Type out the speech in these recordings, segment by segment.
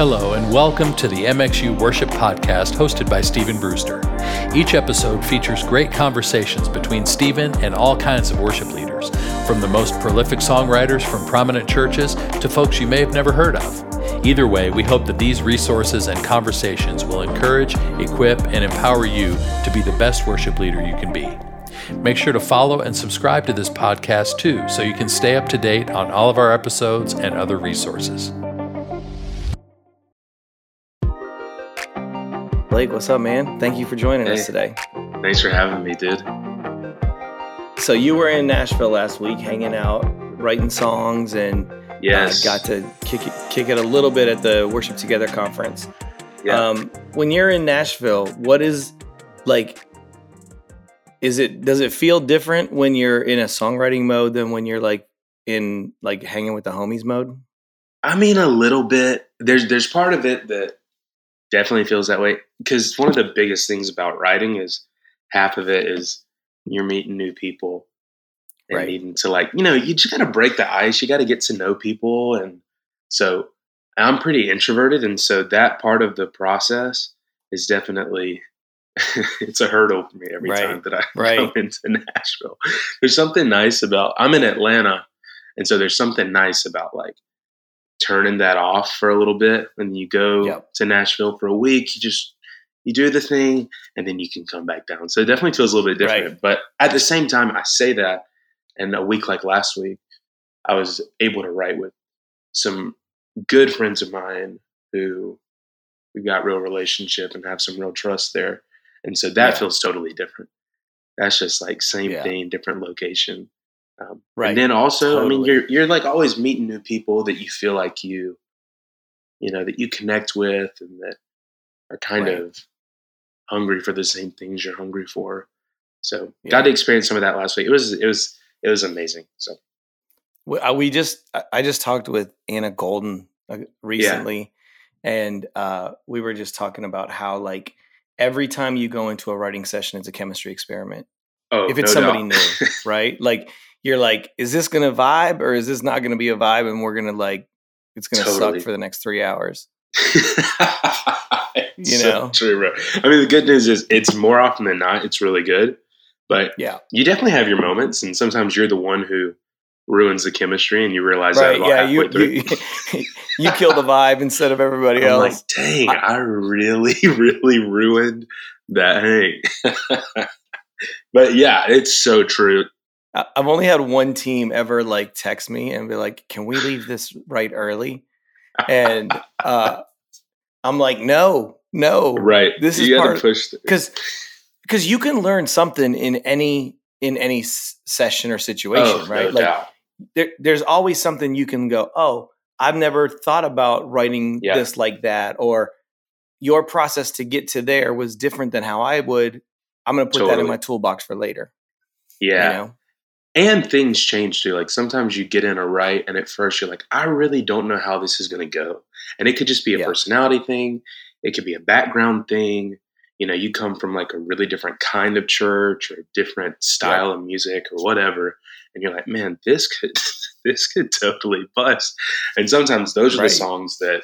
Hello, and welcome to the MXU Worship Podcast hosted by Stephen Brewster. Each episode features great conversations between Stephen and all kinds of worship leaders, from the most prolific songwriters from prominent churches to folks you may have never heard of. Either way, we hope that these resources and conversations will encourage, equip, and empower you to be the best worship leader you can be. Make sure to follow and subscribe to this podcast too, so you can stay up to date on all of our episodes and other resources. Blake, what's up, man? Thank you for joining Hey. us today. Thanks for having me, dude. So you were in Nashville last week, hanging out, writing songs, and Yes. uh, got to kick it, kick it a little bit at the Worship Together conference. Yeah. Um, when you're in Nashville, what is like? Is it does it feel different when you're in a songwriting mode than when you're like in like hanging with the homies mode? I mean, a little bit. There's there's part of it that definitely feels that way because one of the biggest things about writing is half of it is you're meeting new people and Right. needing to like you know you just got to break the ice. You got to get to know people, and so I'm pretty introverted, and so that part of the process is definitely it's a hurdle for me every Right. time that I Right. go into Nashville. There's something nice about I'm in Atlanta, and so there's something nice about like turning that off for a little bit when you go Yep. to Nashville for a week. You just you do the thing, and then you can come back down. So it definitely feels a little bit different. Right. But at the same time, I say that, and a week like last week, I was able to write with some good friends of mine who we've got real relationship and have some real trust there. And so that Yeah. feels totally different. That's just like same Yeah. thing, different location. Um, Right. And then also, I mean, you're you're like always meeting new people that you feel like you, you know, that you connect with and that are kind Right. of hungry for the same things you're hungry for. So Yeah. got to experience some of that last week. It was it was it was amazing. So We, uh, just I- just talked with Anna Golden uh, recently, and uh, we were just talking about how like every time you go into a writing session, it's a chemistry experiment. oh, if it's no somebody doubt. new, right? Like you're like, is this gonna vibe or is this not gonna be a vibe, and we're gonna like it's gonna Totally. suck for the next three hours. You so know? true, bro. I mean, the good news is it's more often than not, it's really good. But Yeah, you definitely have your moments, and sometimes you're the one who ruins the chemistry, and you realize right. that Yeah, you you, you kill the vibe instead of everybody I'm else. like, dang, I really, really ruined that hang. but yeah, it's so true. I've only had one team ever like text me and be like, "Can we leave this right early?" And uh, I'm like, "No, no, Right. This is you got part- to push. through. because because you can learn something in any in any session or situation, Oh, right? no like there, there's always something you can go, "Oh, I've never thought about writing Yeah. this like that," or your process to get to there was different than how I would. I'm going to put that in my toolbox for later. Yeah. You know? And things change too. Like sometimes you get in a right, and at first you're like, I really don't know how this is going to go. And it could just be a Yeah. personality thing, it could be a background thing. You know, you come from like a really different kind of church or a different style of music or whatever. And you're like, man, this could this could totally bust. And sometimes those are Right. the songs that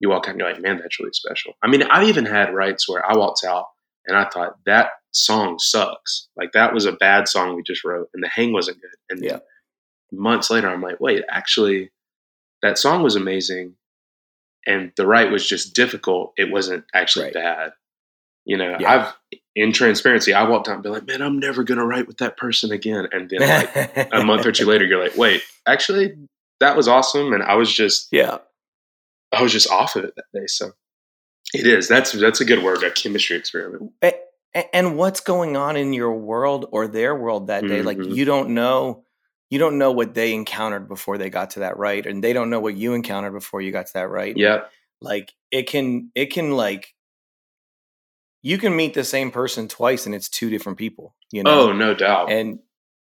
you walk out and you're like, man, that's really special. I mean, I've even had rights where I walked out and I thought that song sucks. Like that was a bad song we just wrote, and the hang wasn't good. And Yeah. months later, I'm like, wait, actually, that song was amazing, and the write was just difficult. It wasn't actually Right. bad. You know, Yeah. I've in transparency, I walked out and be like, man, I'm never gonna write with that person again. And then like a month or two later, you're like, wait, actually, that was awesome, and I was just yeah. I was just off of it that day. So it is. That's that's a good word, a chemistry experiment. And what's going on in your world or their world that day like Mhm. you don't know you don't know what they encountered before they got to that right and they don't know what you encountered before you got to that right Yeah. like it can it can like you can meet the same person twice and it's two different people you know Oh, no doubt. and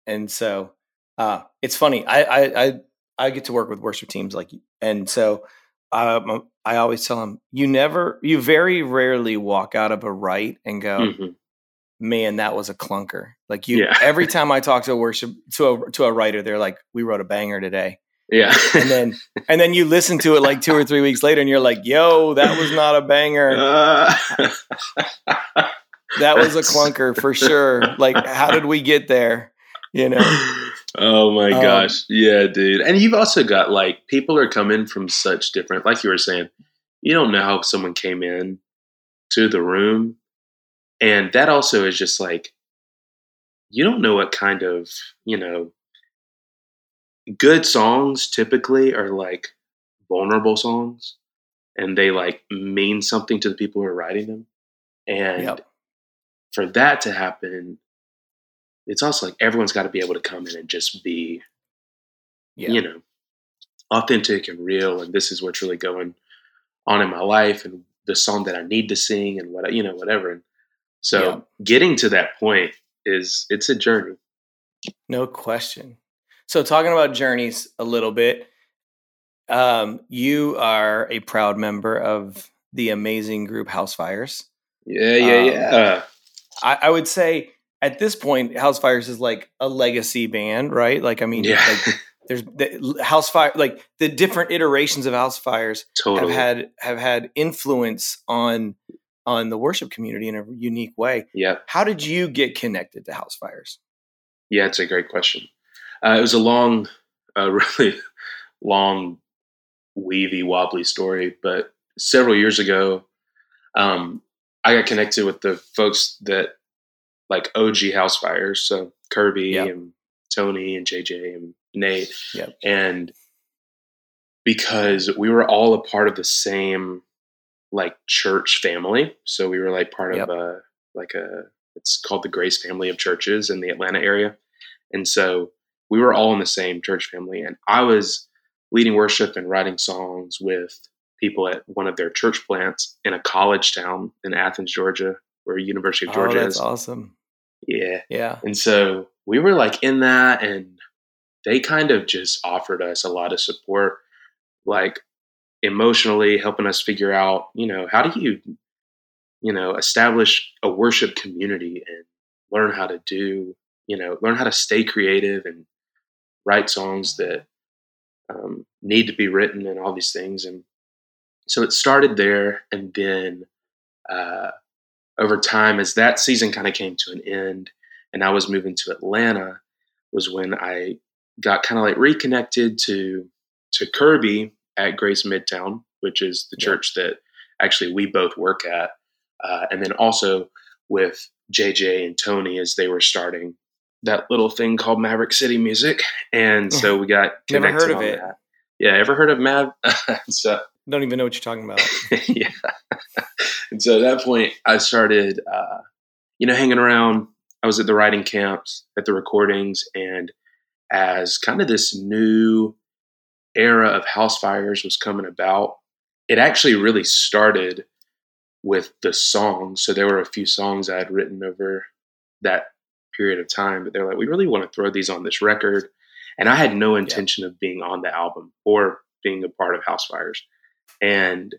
and so uh it's funny I, I i i get to work with worship teams like and so um, i always tell them you never you very rarely walk out of a right and go Mhm. man that was a clunker like you Yeah. every time i talk to a worship to a to a writer they're like we wrote a banger today Yeah. and then and then you listen to it like two or three weeks later, and you're like, "Yo, that was not a banger. Uh, That was a clunker for sure. Like, how did we get there? You know." Oh my Um, gosh. Yeah, dude. And you've also got like people are coming from such different like you were saying, you don't know how someone came in to the room. And that also is just like you don't know what kind of, you know, good songs typically are like vulnerable songs and they like mean something to the people who are writing them. And Yep. for that to happen, it's also like everyone's got to be able to come in and just be, Yeah. you know, authentic and real. And this is what's really going on in my life and the song that I need to sing and what, you know, whatever. And so Yeah. getting to that point is, it's a journey. No question. So, talking about journeys a little bit, um, you are a proud member of the amazing group House Fires. Yeah, yeah, Um, yeah. I, I would say at this point, House Fires is like a legacy band, right? Like, I mean, Yeah, like there's the House Fire, like the different iterations of House Fires totally. have had have had influence on on the worship community in a unique way. Yeah. How did you get connected to House Fires? Yeah, it's a great question. Uh, it was a long, uh, really long, weavy, wobbly story. But several years ago, um, I got connected with the folks that like OG House Fires, so Kirby Yep. and Tony and JJ and Nate, Yep. and because we were all a part of the same like church family, so we were like part Yep. of a like a it's called the Grace Family of Churches in the Atlanta area. And so we were all in the same church family. And I was leading worship and writing songs with people at one of their church plants in a college town in Athens, Georgia, where University of Oh, Georgia that's is. awesome. Yeah. Yeah. And so we were like in that, and they kind of just offered us a lot of support, like emotionally helping us figure out, you know, how do you, you know, establish a worship community and learn how to do, you know, learn how to stay creative and write songs that um, need to be written and all these things. And so it started there, and then uh, over time, as that season kind of came to an end, and I was moving to Atlanta, was when I got kind of like reconnected to to Kirby at Grace Midtown, which is the Yeah. church that actually we both work at, uh, and then also with JJ and Tony as they were starting that little thing called Maverick City Music, and so we got Never connected heard of on it. that. Yeah, ever heard of Mav? so Don't even know what you're talking about. yeah. and so at that point, I started, uh, you know, hanging around. I was at the writing camps, at the recordings, and as kind of this new era of house fires was coming about, it actually really started with the songs. So there were a few songs I had written over that period of time, but they're like, we really want to throw these on this record. And I had no intention of being on the album or being a part of House Fires. And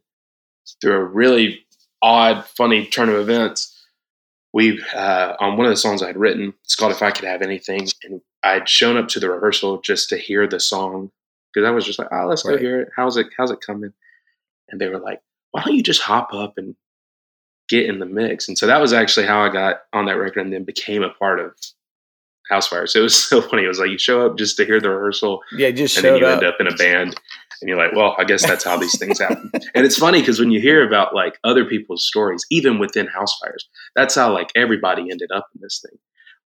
through a really odd, funny turn of events, we uh, on one of the songs I had written, it's called "If I Could Have Anything," and I'd shown up to the rehearsal just to hear the song because I was just like, "Oh, let's go hear it. How's it? How's it coming?" And they were like, "Why don't you just hop up and get in the mix?" And so that was actually how I got on that record, and then became a part of House Fires. So it was so funny. It was like you show up just to hear the rehearsal, Yeah, just and then you up. end up in a band and you're like well i guess that's how these things happen. And it's funny because when you hear about like other people's stories even within house fires that's how like everybody ended up in this thing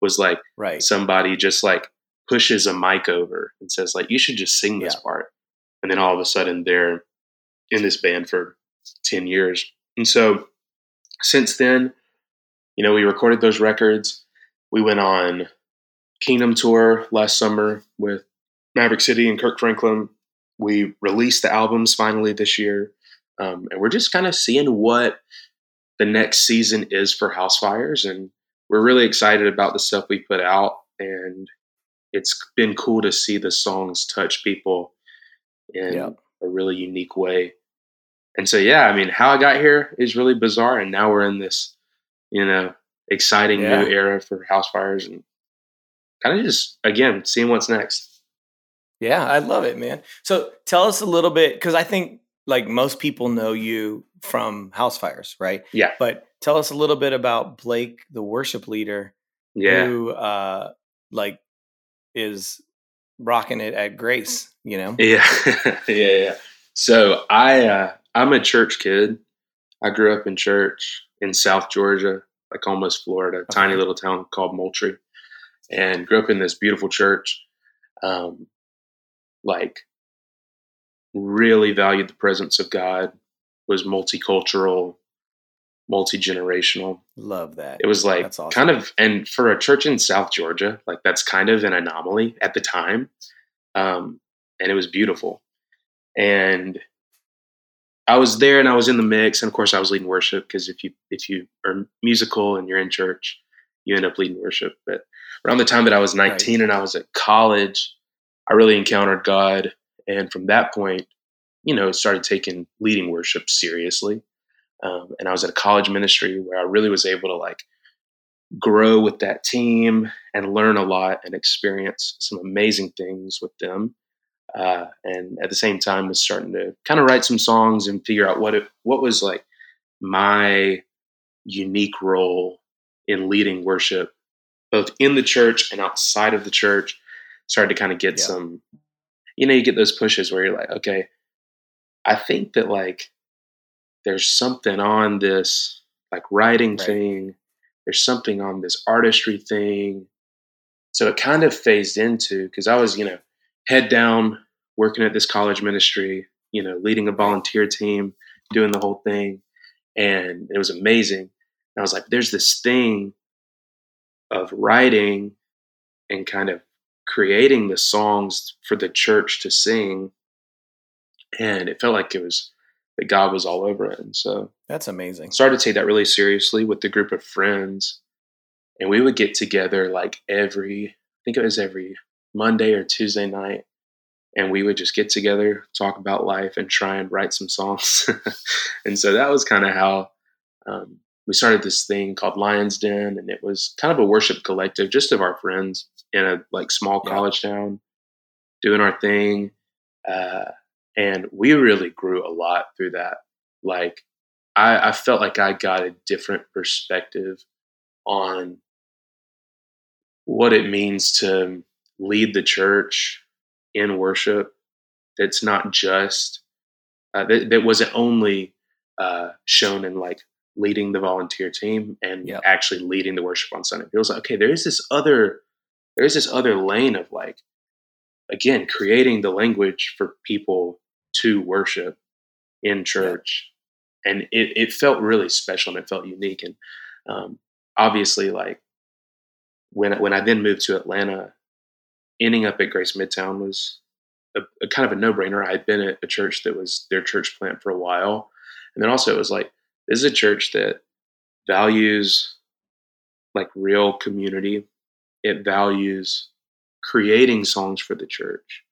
was like Right. somebody just like pushes a mic over and says like you should just sing this Yeah. part. And then all of a sudden they're in this band for 10 years. And so since then you know we recorded those records. We went on kingdom tour last summer with maverick city and kirk franklin we released the albums finally this year um, and we're just kind of seeing what the next season is for house fires and we're really excited about the stuff we put out and it's been cool to see the songs touch people in Yeah. a really unique way and so yeah i mean how i got here is really bizarre and now we're in this you know exciting Yeah. new era for house fires and kind of just again seeing what's next Yeah, I love it, man. So tell us a little bit because I think like most people know you from House Fires, right? Yeah. But tell us a little bit about Blake, the worship leader, Yeah. who uh like is rocking it at Grace, you know? Yeah, yeah, yeah. So I, uh, I'm a church kid. I grew up in church in South Georgia, like almost Florida, tiny little town called Moultrie, and grew up in this beautiful church. Um, like, really valued the presence of God. Was multicultural, multi generational. Love that. It was like awesome. kind of, and for a church in South Georgia, like that's kind of an anomaly at the time. Um, and it was beautiful. And I was there and I was in the mix. And of course I was leading worship because if you, if you are musical and you're in church, you end up leading worship. But around the time that I was 19 and I was at college, I really encountered God. And from that point, you know, started taking leading worship seriously. Um, and I was at a college ministry where I really was able to like grow with that team and learn a lot and experience some amazing things with them. Uh, and at the same time, was starting to kind of write some songs and figure out what it what was like my unique role in leading worship, both in the church and outside of the church. Started to kind of get Yeah. some, you know, you get those pushes where you're like, okay, I think that like there's something on this like writing Right. thing. There's something on this artistry thing. So it kind of phased into because I was, you know, head down working at this college ministry, you know, leading a volunteer team, doing the whole thing. And it was amazing. And I was like, there's this thing of writing and kind of creating the songs for the church to sing. And it felt like it was that God was all over it. And so That's amazing. started to take that really seriously with the group of friends. And we would get together like every, I think it was every Monday or Tuesday night. And we would just get together, talk about life, and try and write some songs. and so that was kind of how um, we started this thing called Lions Den. And it was kind of a worship collective just of our friends in a like small Yeah. college town doing our thing. Uh, and we really grew a lot through that. Like, I, I felt like I got a different perspective on what it means to lead the church in worship. That's not just uh, that, that wasn't only uh, shown in like leading the volunteer team and Yep. actually leading the worship on Sunday. It was like, okay, there is this other, there is this other lane of like, again, creating the language for people to worship in church. And it, it felt really special and it felt unique. And um, obviously, like when when I then moved to Atlanta, ending up at Grace Midtown was a, a kind of a no brainer. I had been at a church that was their church plant for a while, and then also it was like this is a church that values like real community. It values creating songs for the church,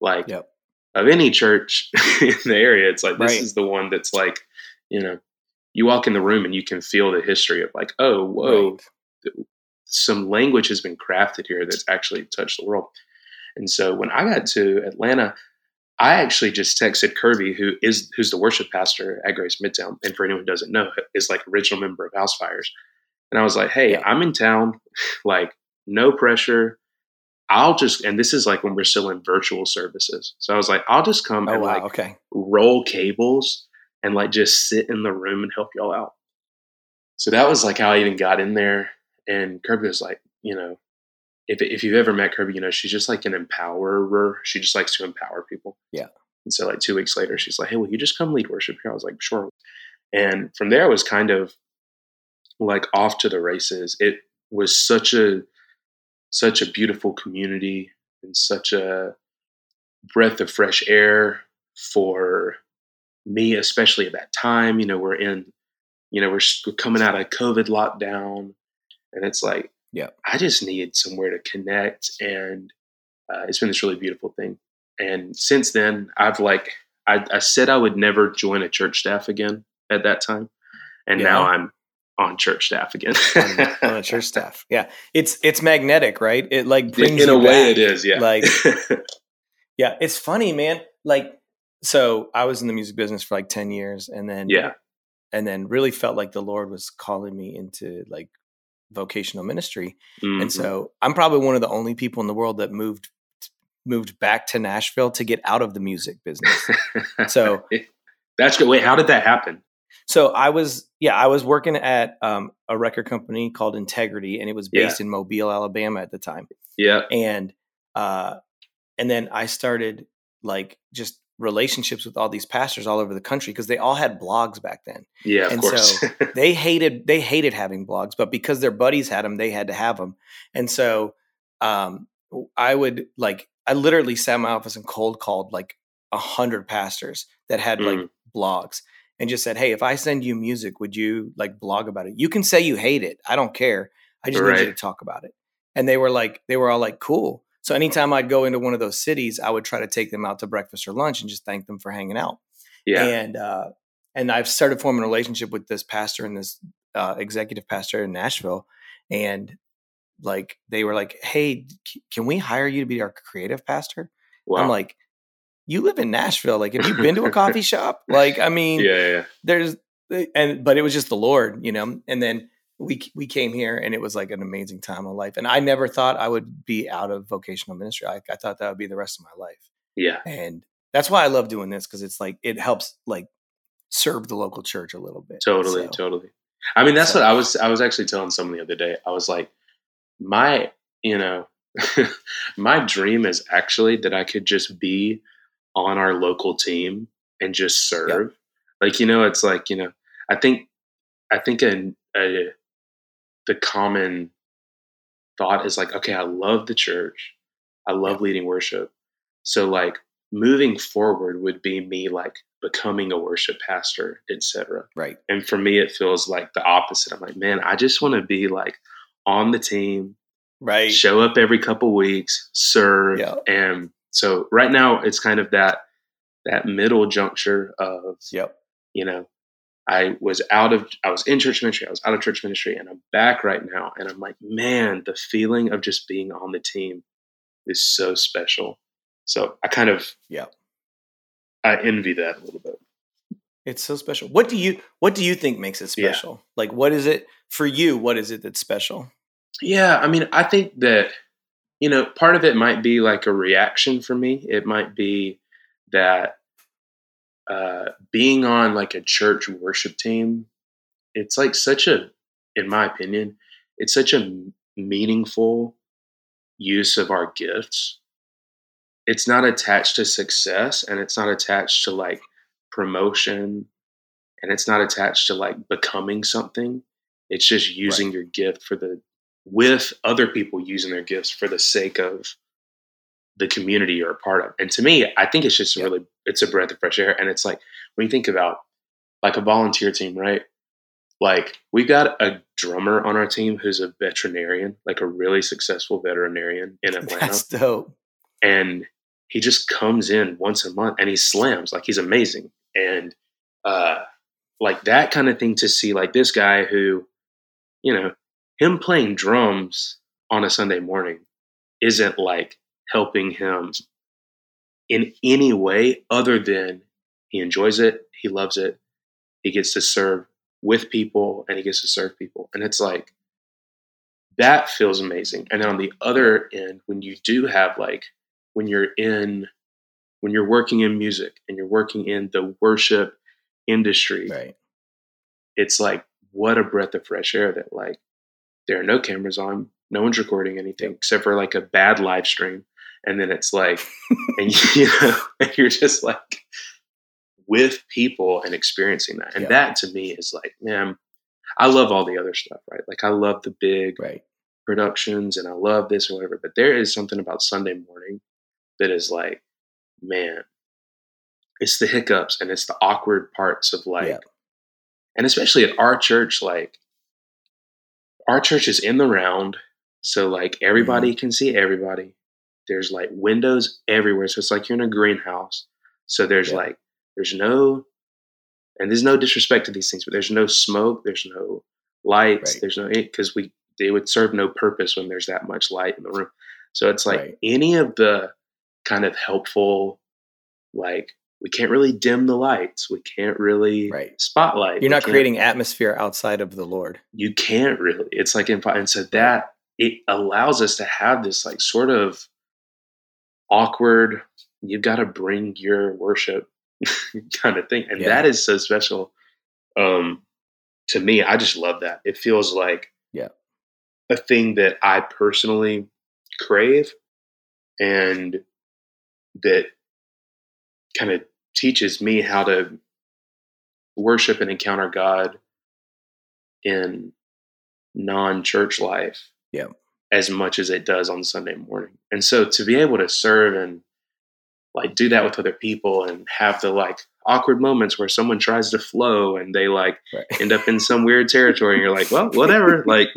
like Yep. of any church in the area. It's like this Right. is the one that's like you know you walk in the room and you can feel the history of like oh whoa Right. some language has been crafted here that's actually touched the world. And so when I got to Atlanta, I actually just texted Kirby, who is who's the worship pastor at Grace Midtown, and for anyone who doesn't know, is like original member of House Fires. And I was like, "Hey, Yeah. I'm in town, like no pressure. I'll just." And this is like when we're still in virtual services, so I was like, "I'll just come Oh and wow. like okay. roll cables and like just sit in the room and help y'all out. So that was like how I even got in there. And Kirby was like, you know, if if you've ever met Kirby, you know, she's just like an empowerer. She just likes to empower people. Yeah. And so like two weeks later, she's like, Hey, will you just come lead worship here? I was like, sure. And from there I was kind of like off to the races. It was such a such a beautiful community and such a breath of fresh air for me, especially at that time. You know, we're in, you know, we're, we're coming out of COVID lockdown, and it's like, Yeah. I just need somewhere to connect, and uh, it's been this really beautiful thing. And since then, I've like, I, I said I would never join a church staff again at that time, and now I'm on church staff again. on, on church staff. Yeah, it's it's magnetic, right? It like brings in you a way, back. it is. Yeah, Like- Yeah, it's funny, man. Like, so I was in the music business for like 10 years and then, Yeah. and then really felt like the Lord was calling me into like vocational ministry. And Mhm. so I'm probably one of the only people in the world that moved, moved back to Nashville to get out of the music business. so- that's good. Wait, how did that happen? So I was, yeah, I was working at um, a record company called Integrity, and it was Yeah. based in Mobile, Alabama at the time. Yeah. And uh, and then I started like just relationships with all these pastors all over the country because they all had blogs back then. Yeah, of And course. so They hated they hated having blogs, but because their buddies had them, they had to have them. And so um, I would like I literally sat in my office and cold called like a hundred pastors that had like Mm. blogs and just said, "Hey, if I send you music, would you like blog about it? You can say you hate it. I don't care. I just need you to talk about it." And they were like, they were all like, "Cool." So anytime I'd go into one of those cities, I would try to take them out to breakfast or lunch and just thank them for hanging out. yeah. And uh, and I've started forming a relationship with this pastor and this uh, executive pastor in Nashville, and like they were like, "Hey, can we hire you to be our creative pastor?" wow. I'm like, "You live in Nashville. Like, have you been to a coffee shop? Like, I mean, yeah, yeah, there's eh, and but it was just the Lord, you know. And then we we came here, and it was like an amazing time of life. And I never thought I would be out of vocational ministry. I, I thought that would be the rest of my life, Yeah. and that's why I love doing this because it's like it helps like serve the local church a little bit. Totally, So, totally. I mean, that's so- what I was. I was actually telling someone the other day. I was like, my, you know, my dream is actually that I could just be on our local team and just serve. Like, you know, it's like, you know, I think, I think a, a, the common thought is like, okay, I love the church, I love leading worship, so like moving forward would be me like becoming a worship pastor, etc. Right. And for me, it feels like the opposite. I'm like, man, I just want to be like on the team, Right. show up every couple weeks, serve. Yeah. And so right now it's kind of that that middle juncture of, Yep. you know, I was out of I was in church ministry, I was out of church ministry, and I'm back right now. And I'm like, man, the feeling of just being on the team is so special. So I kind of yeah, I envy that a little bit. It's so special. What do you What do you think makes it Yeah. special? Like, what is it for you? What is it that's special? Yeah, I mean, I think that you know, part of it might be like a reaction for me. It might be that uh, being on like a church worship team, it's like such a, in my opinion, it's such a meaningful use of our gifts. It's not attached to success, and it's not attached to like promotion, and it's not attached to like becoming something. It's just using your gift for the with other people using their gifts for the sake of the community you're a part of. And to me, I think it's just Yeah. really it's a breath of fresh air. And it's like when you think about like a volunteer team, right? Like we got a drummer on our team who's a veterinarian, like a really successful veterinarian in Atlanta That's dope. and he just comes in once a month and he slams like he's amazing and uh like that kind of thing to see like this guy who you know him playing drums on a sunday morning isn't like helping him in any way other than he enjoys it he loves it he gets to serve with people and he gets to serve people and it's like that feels amazing and then on the other end when you do have like when you're in when you're working in music and you're working in the worship industry Right. it's like what a breath of fresh air that like there are no cameras on no one's recording anything except for like a bad live stream and then it's like and you know and you're just like with people and experiencing that and Yeah. that to me is like man i love all the other stuff right like i love the big Right. productions and I love this or whatever. But there is something about Sunday morning that is like, man, it's the hiccups and it's the awkward parts of like, Yeah. and especially at our church, like, our church is in the round. So, like, everybody mm-hmm. can see everybody. There's like windows everywhere. So, it's like you're in a greenhouse. So, there's Yeah. like, there's no, and there's no disrespect to these things, but there's no smoke, there's no lights, Right. there's no, because we, they would serve no purpose when there's that much light in the room. So it's like Right. any of the kind of helpful like we can't really dim the lights we can't really Right. spotlight You're not creating atmosphere outside of the Lord. you can't really it's like in and so that it allows us to have this like sort of awkward you've got to bring your worship kind of thing and Yeah. that is so special um to me i just love that it feels like Yeah. a thing that i personally crave and that kind of teaches me how to worship and encounter god in non-church life Yeah. as much as it does on Sunday morning. And so to be able to serve and like do that with other people and have the like awkward moments where someone tries to flow and they like Right. end up in some weird territory and you're like, well, whatever, like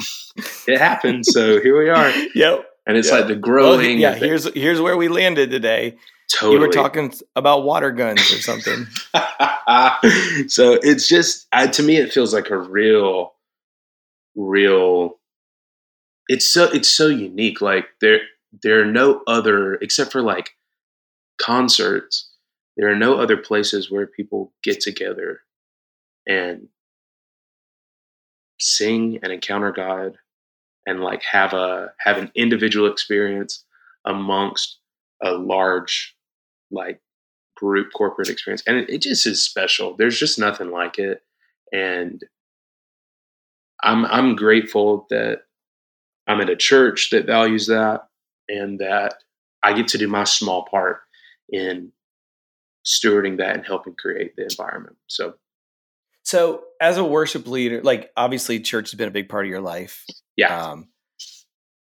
it happened. So here we are. Yep. And it's Yeah. like the Well, growing. yeah, the- here's here's where we landed today. Totally. You were talking about water guns or something. so it's just I, to me it feels like a real real it's so it's so unique like there there are no other except for like concerts there are no other places where people get together and sing and encounter god and like have a have an individual experience amongst a large like group corporate experience and it, it just is special there's just nothing like it and i'm i'm grateful that i'm at a church that values that and that i get to do my small part in stewarding that and helping create the environment so So, as a worship leader, like obviously church has been a big part of your life. yeah Um,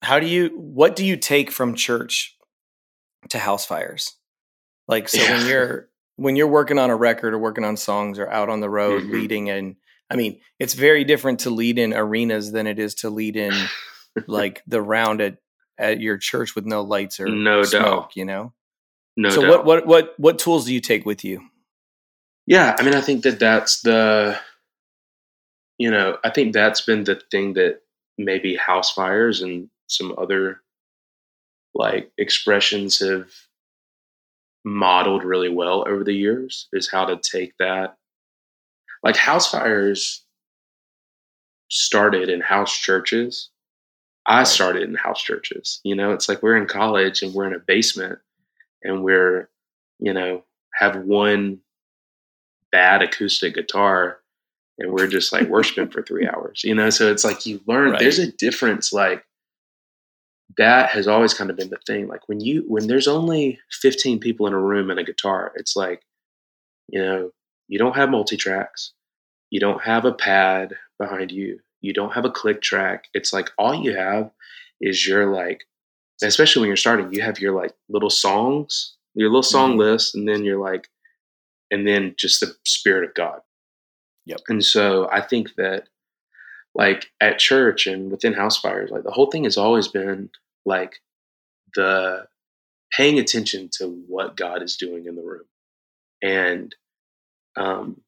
how do you what do you take from church to house fires? Like so when you're when you're working on a record or working on songs or out on the road Mhm. leading and I mean, it's very different to lead in arenas than it is to lead in like the round at at your church with no lights or No doubt. smoke, you know? no so doubt. what what what what tools do you take with you? Yeah, I mean, I think that that's the, you know, I think that's been the thing that maybe house fires and some other like expressions have modeled really well over the years is how to take that. Like house fires started in house churches. I started in house churches. You know, it's like we're in college and we're in a basement and we're, you know, have one bad acoustic guitar and we're just like worshiping for three hours, you know? So it's like you learn Right. there's a difference. Like that has always kind of been the thing. Like when you, when there's only 15 people in a room and a guitar, it's like, you know, you don't have multi tracks, you don't have a pad behind you, you don't have a click track. It's like all you have is your like, especially when you're starting, you have your like little songs, your little song Mhm. list, and then you're like, and then just the spirit of God. Yep. And so I think that like at church and within house fires, like the whole thing has always been like the paying attention to what God is doing in the room. And um,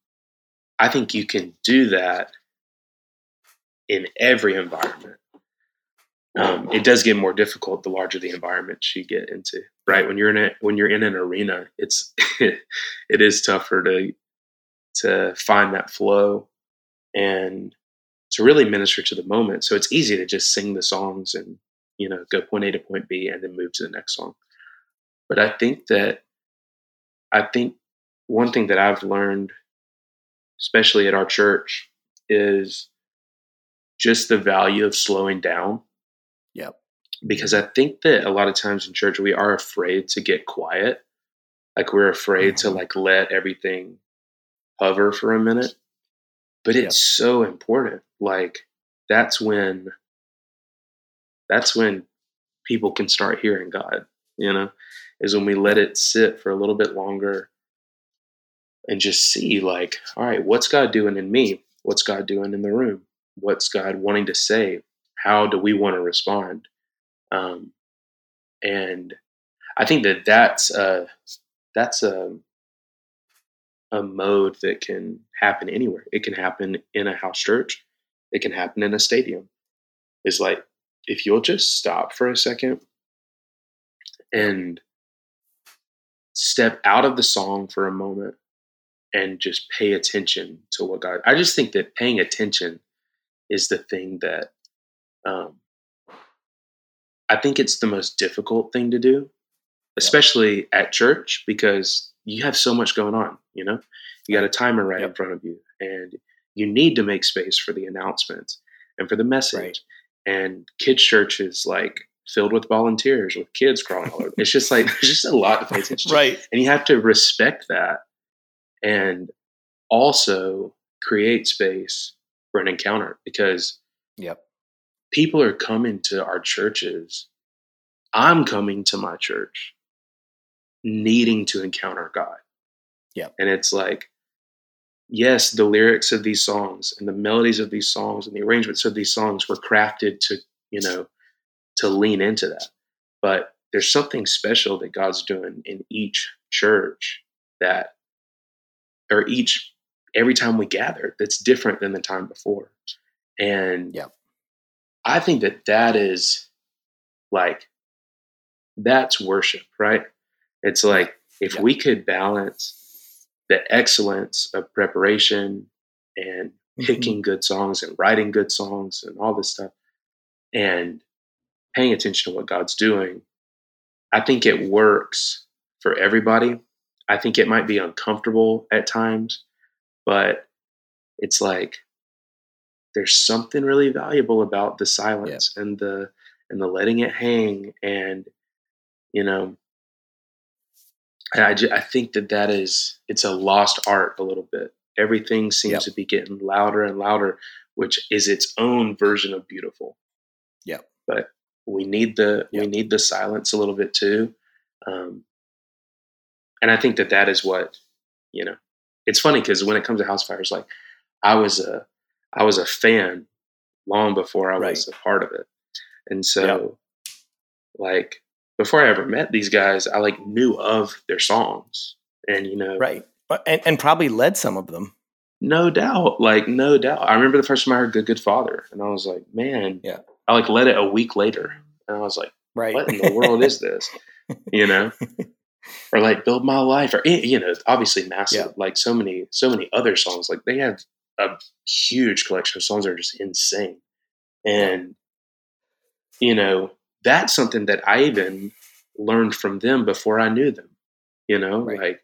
I think you can do that in every environment. Um, it does get more difficult the larger the environment you get into, right? When you're in a when you're in an arena, it's it is tougher to to find that flow and to really minister to the moment. So it's easy to just sing the songs and you know go point A to point B and then move to the next song. But I think that I think one thing that I've learned, especially at our church, is just the value of slowing down. Yep. Because I think that a lot of times in church we are afraid to get quiet. Like we're afraid to Mhm. like let everything hover for a minute. But it's so important. Like that's when that's when people can start hearing God, you know, is when we let it sit for a little bit longer and just see like, all right, what's God doing in me? What's God doing in the room? What's God wanting to say? How do we want to respond? Um, and I think that that's a that's a a mode that can happen anywhere. It can happen in a house church. It can happen in a stadium. It's like if you'll just stop for a second and step out of the song for a moment and just pay attention to what God. I just think that paying attention is the thing that um, I think it's the most difficult thing to do, especially yeah. at church because you have so much going on. You know, you got a timer right yep. in front of you, and you need to make space for the announcements and for the message. Right. And kids' church is like filled with volunteers with kids crawling all over. It's just like there's just a lot to pay attention to. Right. And you have to respect that and also create space for an encounter because yep. people are coming to our churches. I'm coming to my church needing to encounter God. Yeah. And it's like, yes, the lyrics of these songs and the melodies of these songs and the arrangements of these songs were crafted to, you know, to lean into that. But there's something special that God's doing in each church that, or each, every time we gather, that's different than the time before. And yeah. I think that that is like, that's worship, right? It's like if yeah. we could balance the excellence of preparation and mm-hmm. picking mm-hmm. good songs and writing good songs and all this stuff and paying attention to what God's doing, I think it works for everybody. I think it might be uncomfortable at times, but it's like there's something really valuable about the silence yeah. and the and the letting it hang and you know and I, just, I think that that is it's a lost art a little bit everything seems yep. to be getting louder and louder which is its own version of beautiful yeah but we need the yep. we need the silence a little bit too um, and i think that that is what you know it's funny because when it comes to house fires like i was a i was a fan long before i right. was a part of it and so yep. like before i ever met these guys i like knew of their songs and you know right and, and probably led some of them no doubt like no doubt i remember the first time i heard good good father and i was like man yeah I like led it a week later, and I was like, right. what in the world is this? You know, or like build my life, or eh, you know, obviously massive. Yeah. Like so many, so many other songs. Like they have a huge collection of songs that are just insane, and you know, that's something that I even learned from them before I knew them. You know, right. like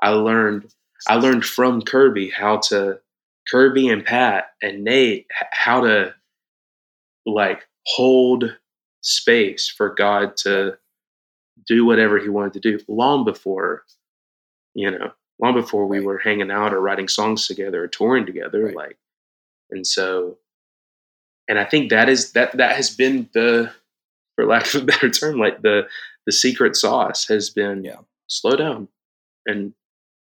I learned, I learned from Kirby how to Kirby and Pat and Nate how to like hold space for God to do whatever he wanted to do long before, you know, long before we were hanging out or writing songs together or touring together. Right. Like, and so, and I think that is, that, that has been the, for lack of a better term, like the, the secret sauce has been yeah. slow down and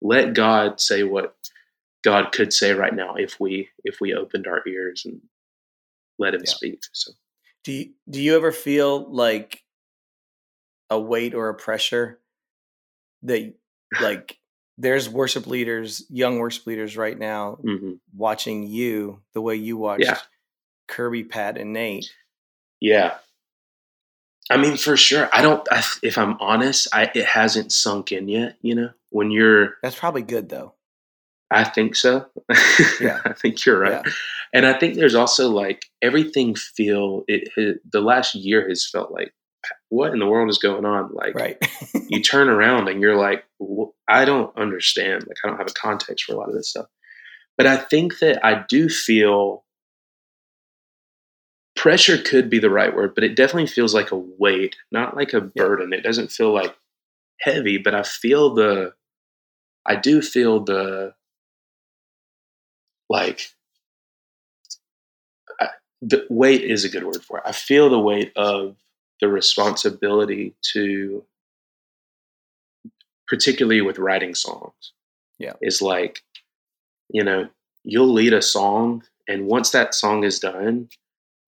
let God say what God could say right now if we, if we opened our ears and let him yeah. speak. So, do you, do you ever feel like a weight or a pressure that like there's worship leaders, young worship leaders right now mm-hmm. watching you the way you watched yeah. Kirby, Pat, and Nate. Yeah. I mean, for sure. I don't. I, if I'm honest, I it hasn't sunk in yet. You know, when you're. That's probably good though. I think so. Yeah, I think you're right. Yeah. And I think there's also like everything feel it, it, The last year has felt like what in the world is going on? Like, right. you turn around and you're like, I don't understand. Like, I don't have a context for a lot of this stuff. But I think that I do feel pressure could be the right word, but it definitely feels like a weight, not like a burden. It doesn't feel like heavy, but I feel the, I do feel the like I, the weight is a good word for it. I feel the weight of the responsibility to, particularly with writing songs. Yeah, is like, you know, you'll lead a song, and once that song is done,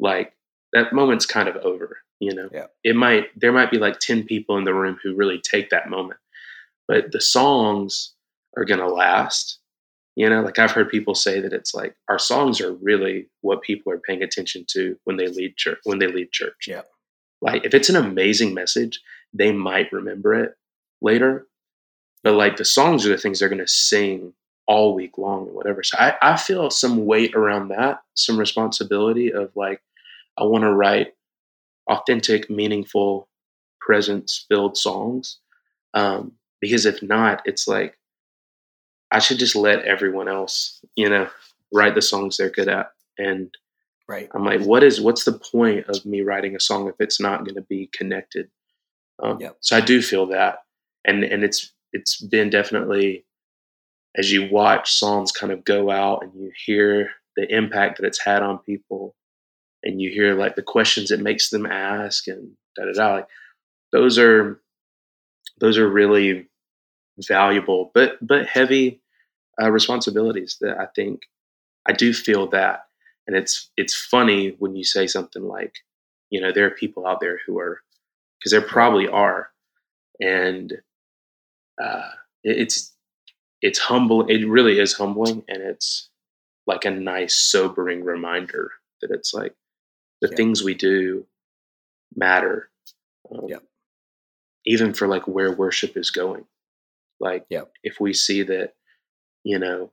like that moment's kind of over. You know, yeah. it might there might be like ten people in the room who really take that moment, but the songs are gonna last you know, like I've heard people say that it's like our songs are really what people are paying attention to when they lead church. When they lead church, yeah. Like if it's an amazing message, they might remember it later. but like the songs are the things they're going to sing all week long and whatever. So I, I feel some weight around that, some responsibility of like, I want to write authentic, meaningful, presence filled songs. Um, because if not, it's like, I should just let everyone else, you know, write the songs they're good at. And Right. I'm like, what is, what's the point of me writing a song if it's not going to be connected? Um, Yep. So I do feel that. And, and it's, it's been definitely as you watch songs kind of go out and you hear the impact that it's had on people and you hear like the questions it makes them ask and da da da like those are those are really valuable but but heavy uh, responsibilities that I think I do feel that. And it's it's funny when you say something like you know there are people out there who are because there probably are and uh, it- it's it's humble it really is humbling and it's like a nice sobering reminder that it's like the Yeah. things we do matter um, Yep. even for like where worship is going like Yep. if we see that you know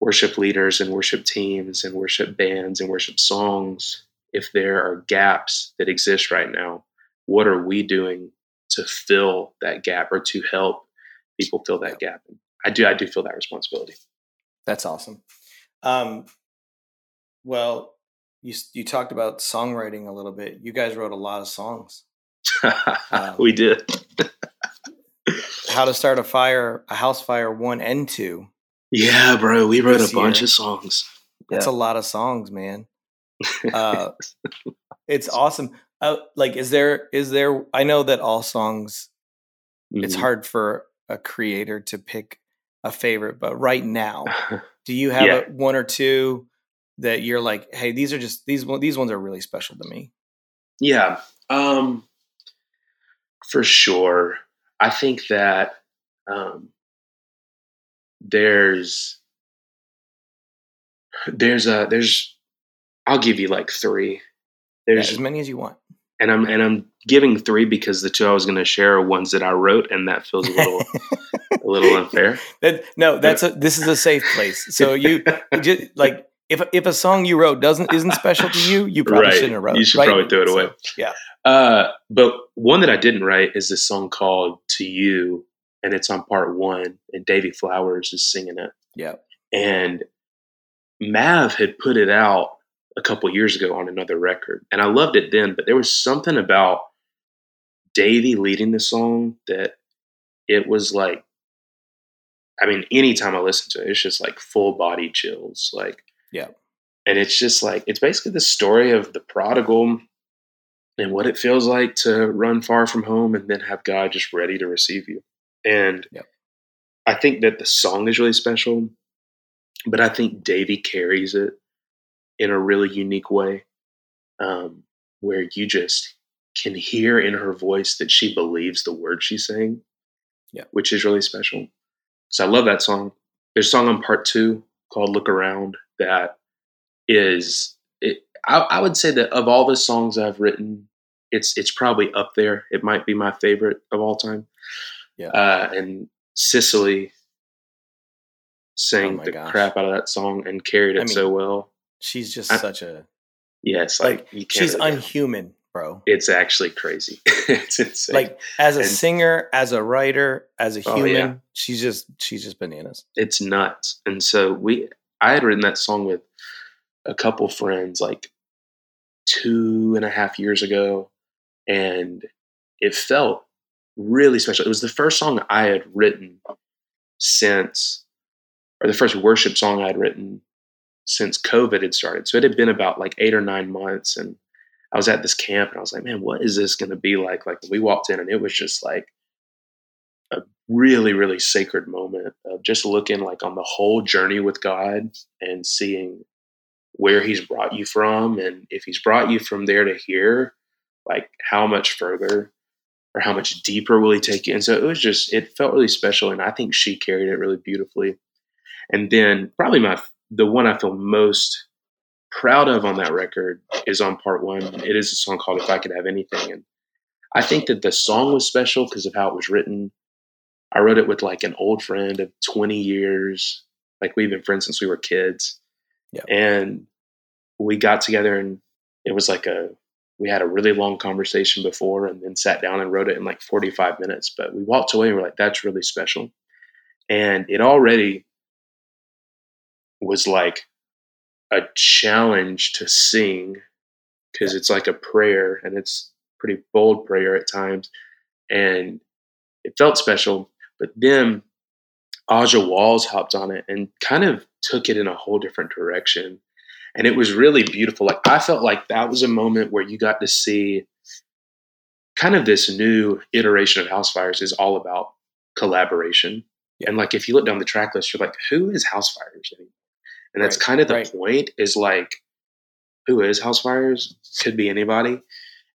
worship leaders and worship teams and worship bands and worship songs if there are gaps that exist right now what are we doing to fill that gap or to help people fill that gap i do i do feel that responsibility That's awesome. Um, well, you you talked about songwriting a little bit. You guys wrote a lot of songs. Um, we did How to start a fire, a house fire one and two. yeah bro we wrote a bunch year. of songs That's Yeah. a lot of songs, man. Uh, it's awesome. Uh, like, is there is there? I know that all songs. It's Mhm. hard for a creator to pick a favorite, but right now, do you have Yeah. a, one or two that you're like, hey, these are just these these ones are really special to me. Yeah, um, for sure. I think that um, there's there's a there's I'll give you like three. Yeah, There's as many as you want. and I'm and I'm giving three because the two I was going to share are ones that I wrote, and that feels a little a little unfair. That no, that's a this is a safe place. So you just like if if a song you wrote doesn't isn't special to you, you probably Right. shouldn't have wrote. You should right? probably throw it So, away. yeah. Uh, but one that I didn't write is this song called "To You," and it's on part one, and Davy Flowers is singing it. Yeah. And Mav had put it out a couple years ago on another record, and I loved it then. But there was something about Davy leading the song that it was like. I mean, anytime I listen to it, it's just like full body chills. Like, Yeah. and it's just like it's basically the story of the prodigal and what it feels like to run far from home and then have God just ready to receive you. And. I think that the song is really special, but I think Davy carries it in a really unique way um, where you just can hear in her voice that she believes the words she's saying, which is really special. So I love that song. There's a song on part two called Look Around that is it, I, I would say that of all the songs I've written, it's it's probably up there. It might be my favorite of all time. Yeah. Uh, and Cecily sang Oh the gosh. crap out of that song and carried it I so well. She's just I- such a Yes, like, like you can't she's unhuman, bro. It's actually crazy. it's insane. Like as a And- singer, as a writer, as a Oh, human, yeah. she's just she's just bananas. it's nuts. And so we, I had written that song with a couple friends like two and a half years ago, and it felt really special. It was the first song I had written since, or the first worship song I had written since COVID had started. So it had been about like eight or nine months, and I was at this camp, and I was like, man, what is this going to be like? Like we walked in, and it was just like a really really sacred moment of just looking like on the whole journey with god and seeing where he's brought you from and if he's brought you from there to here like how much further or how much deeper will he take you? And so it was just it felt really special and i think she carried it really beautifully. And then probably my the one i feel most proud of on that record is on part one. It is a song called if i could have anything. And i think that the song was special because of how it was written I wrote it with like an old friend of 20 years. Like we've been friends since we were kids. Yeah. And we got together and it was like a we had a really long conversation before and then sat down and wrote it in like 45 minutes. But we walked away and we're like, that's really special. And it already was like a challenge to sing because it's like a prayer and it's pretty bold prayer at times. And it felt special. But then Aja Walls hopped on it and kind of took it in a whole different direction. And it was really beautiful. Like I felt like that was a moment where you got to see kind of this new iteration of Housefires is all about collaboration. Yeah. And like if you look down the track list, you're like, who is Housefires anymore? And that's Right, kind of the right. point is like, who is Housefires? Could be anybody.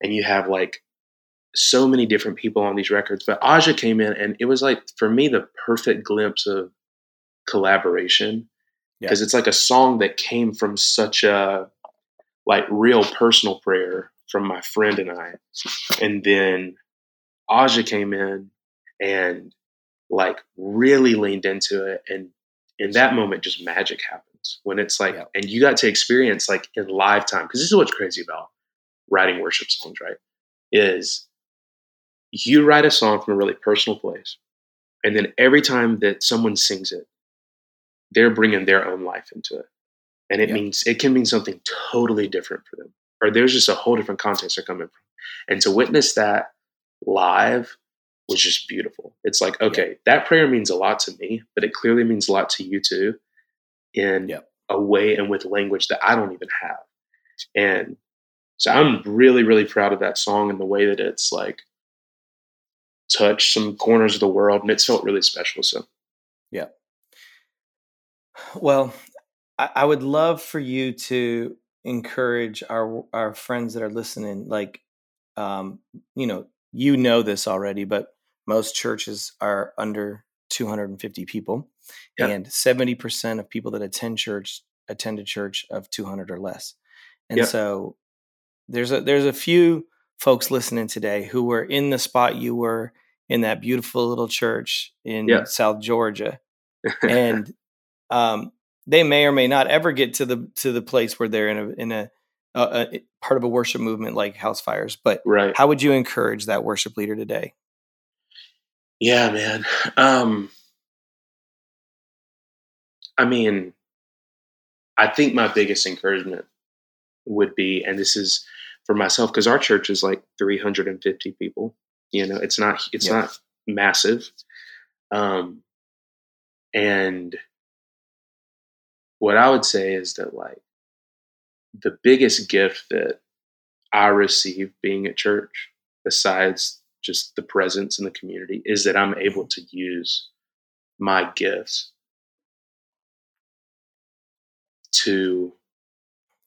And you have like so many different people on these records. But Aja came in and it was like, for me, the perfect glimpse of collaboration. Yeah. Because it's like a song that came from such a like real personal prayer from my friend and I. And then Aja came in and like really leaned into it. And in that moment, just magic happens when it's like, Yeah. and you got to experience like in live time. Because this is what's crazy about writing worship songs, right? Is you write a song from a really personal place. And then every time that someone sings it, they're bringing their own life into it. And it Yeah. means it can mean something totally different for them. Or there's just a whole different context they're coming from. And to witness that live was just beautiful. It's like, okay, that prayer means a lot to me, but it clearly means a lot to you too in Yeah. a way and with language that I don't even have. And so I'm really, really proud of that song and the way that it's like touched some corners of the world and it's felt really special. So yeah. Well, I, I would love for you to encourage our our friends that are listening. Like, um, you know, you know this already, but most churches are under 250 people, Yeah. and 70 percent of people that attend church attend a church of 200 or less. And Yeah. so, there's a there's a few folks listening today who were in the spot you were in that beautiful little church in Yeah. South Georgia and um, they may or may not ever get to the to the place where they're in a in a, a, a part of a worship movement like Housefires. But right. how would you encourage that worship leader today? Yeah, man. Um I mean, I think my biggest encouragement would be, and this is for myself, because our church is like 350 people. You know, it's not it's Yeah. not massive. Um and what I would say is that like the biggest gift that I receive being at church, besides just the presence in the community, is that I'm able to use my gifts to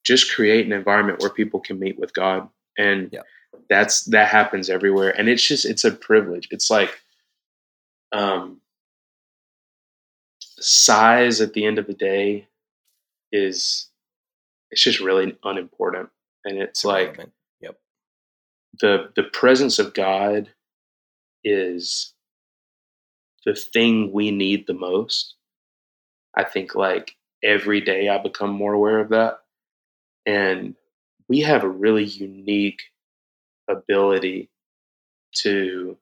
just create an environment where people can meet with God. And Yeah. that's that happens everywhere. And it's just it's a privilege. It's like um size at the end of the day is it's just really unimportant. And it's like yep, the the presence of God is the thing we need the most. I think like every day I become more aware of that. And we have a really unique ability to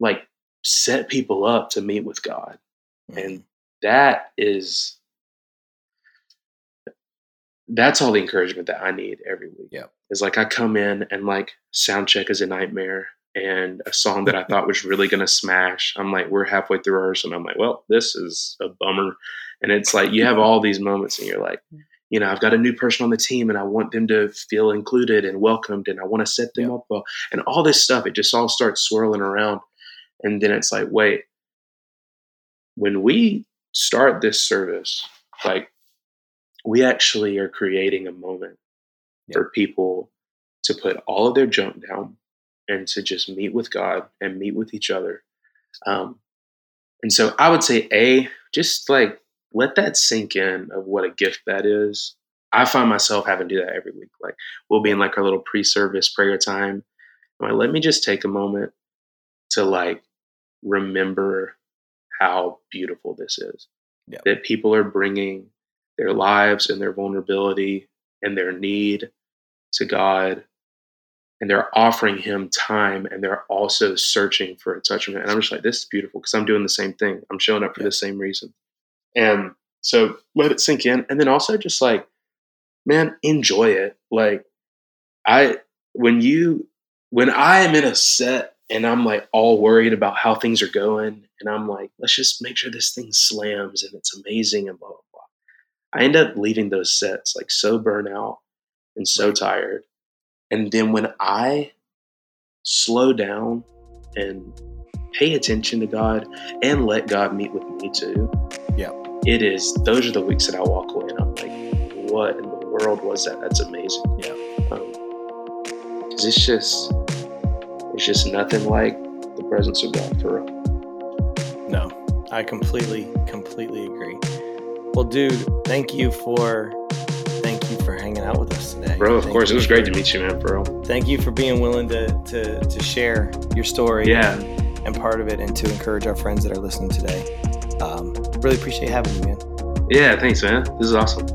like set people up to meet with God. And mm-hmm. that is that's all the encouragement that I need every week. Yeah. Is like I come in and like sound check is a nightmare and a song that I thought was really gonna smash. I'm like, we're halfway through rehearsal and I'm like, well, this is a bummer. And it's like you have all these moments and you're like, you know, I've got a new person on the team and I want them to feel included and welcomed and I want to set them Yeah. up well. And all this stuff, it just all starts swirling around. And then it's like, wait, when we start this service, like we actually are creating a moment Yeah. for people to put all of their junk down and to just meet with God and meet with each other. Um, and so I would say, A, just like let that sink in of what a gift that is. I find myself having to do that every week. Like we'll be in like our little pre-service prayer time. I'm like, let me just take a moment to like remember how beautiful this is. Yeah. That people are bringing their lives and their vulnerability and their need to God and they're offering him time and they're also searching for a touch from him. And I'm just like, this is beautiful because I'm doing the same thing. I'm showing up for Yeah. the same reason. And so let it sink in. And then also just like, man, enjoy it. Like I when you when I am in a set and I'm like all worried about how things are going, and I'm like, let's just make sure this thing slams and it's amazing and blah blah blah. I end up leaving those sets like so burnt out and so tired. And then when I slow down and pay attention to God and let God meet with me too, Yeah. It is those are the weeks that I walk away and I'm like, what in the world was that? That's amazing. Yeah. Because it's just, it's just nothing like the presence of God for real. No, I completely, completely agree. Well, dude, thank you for thank you for hanging out with us today. Bro, of Thank course, it was great for- to meet you, man, bro. Thank you for being willing to to to share your story Yeah. and, and part of it and to encourage our friends that are listening today. Um, really appreciate having you, man. Yeah, thanks, man. This is awesome.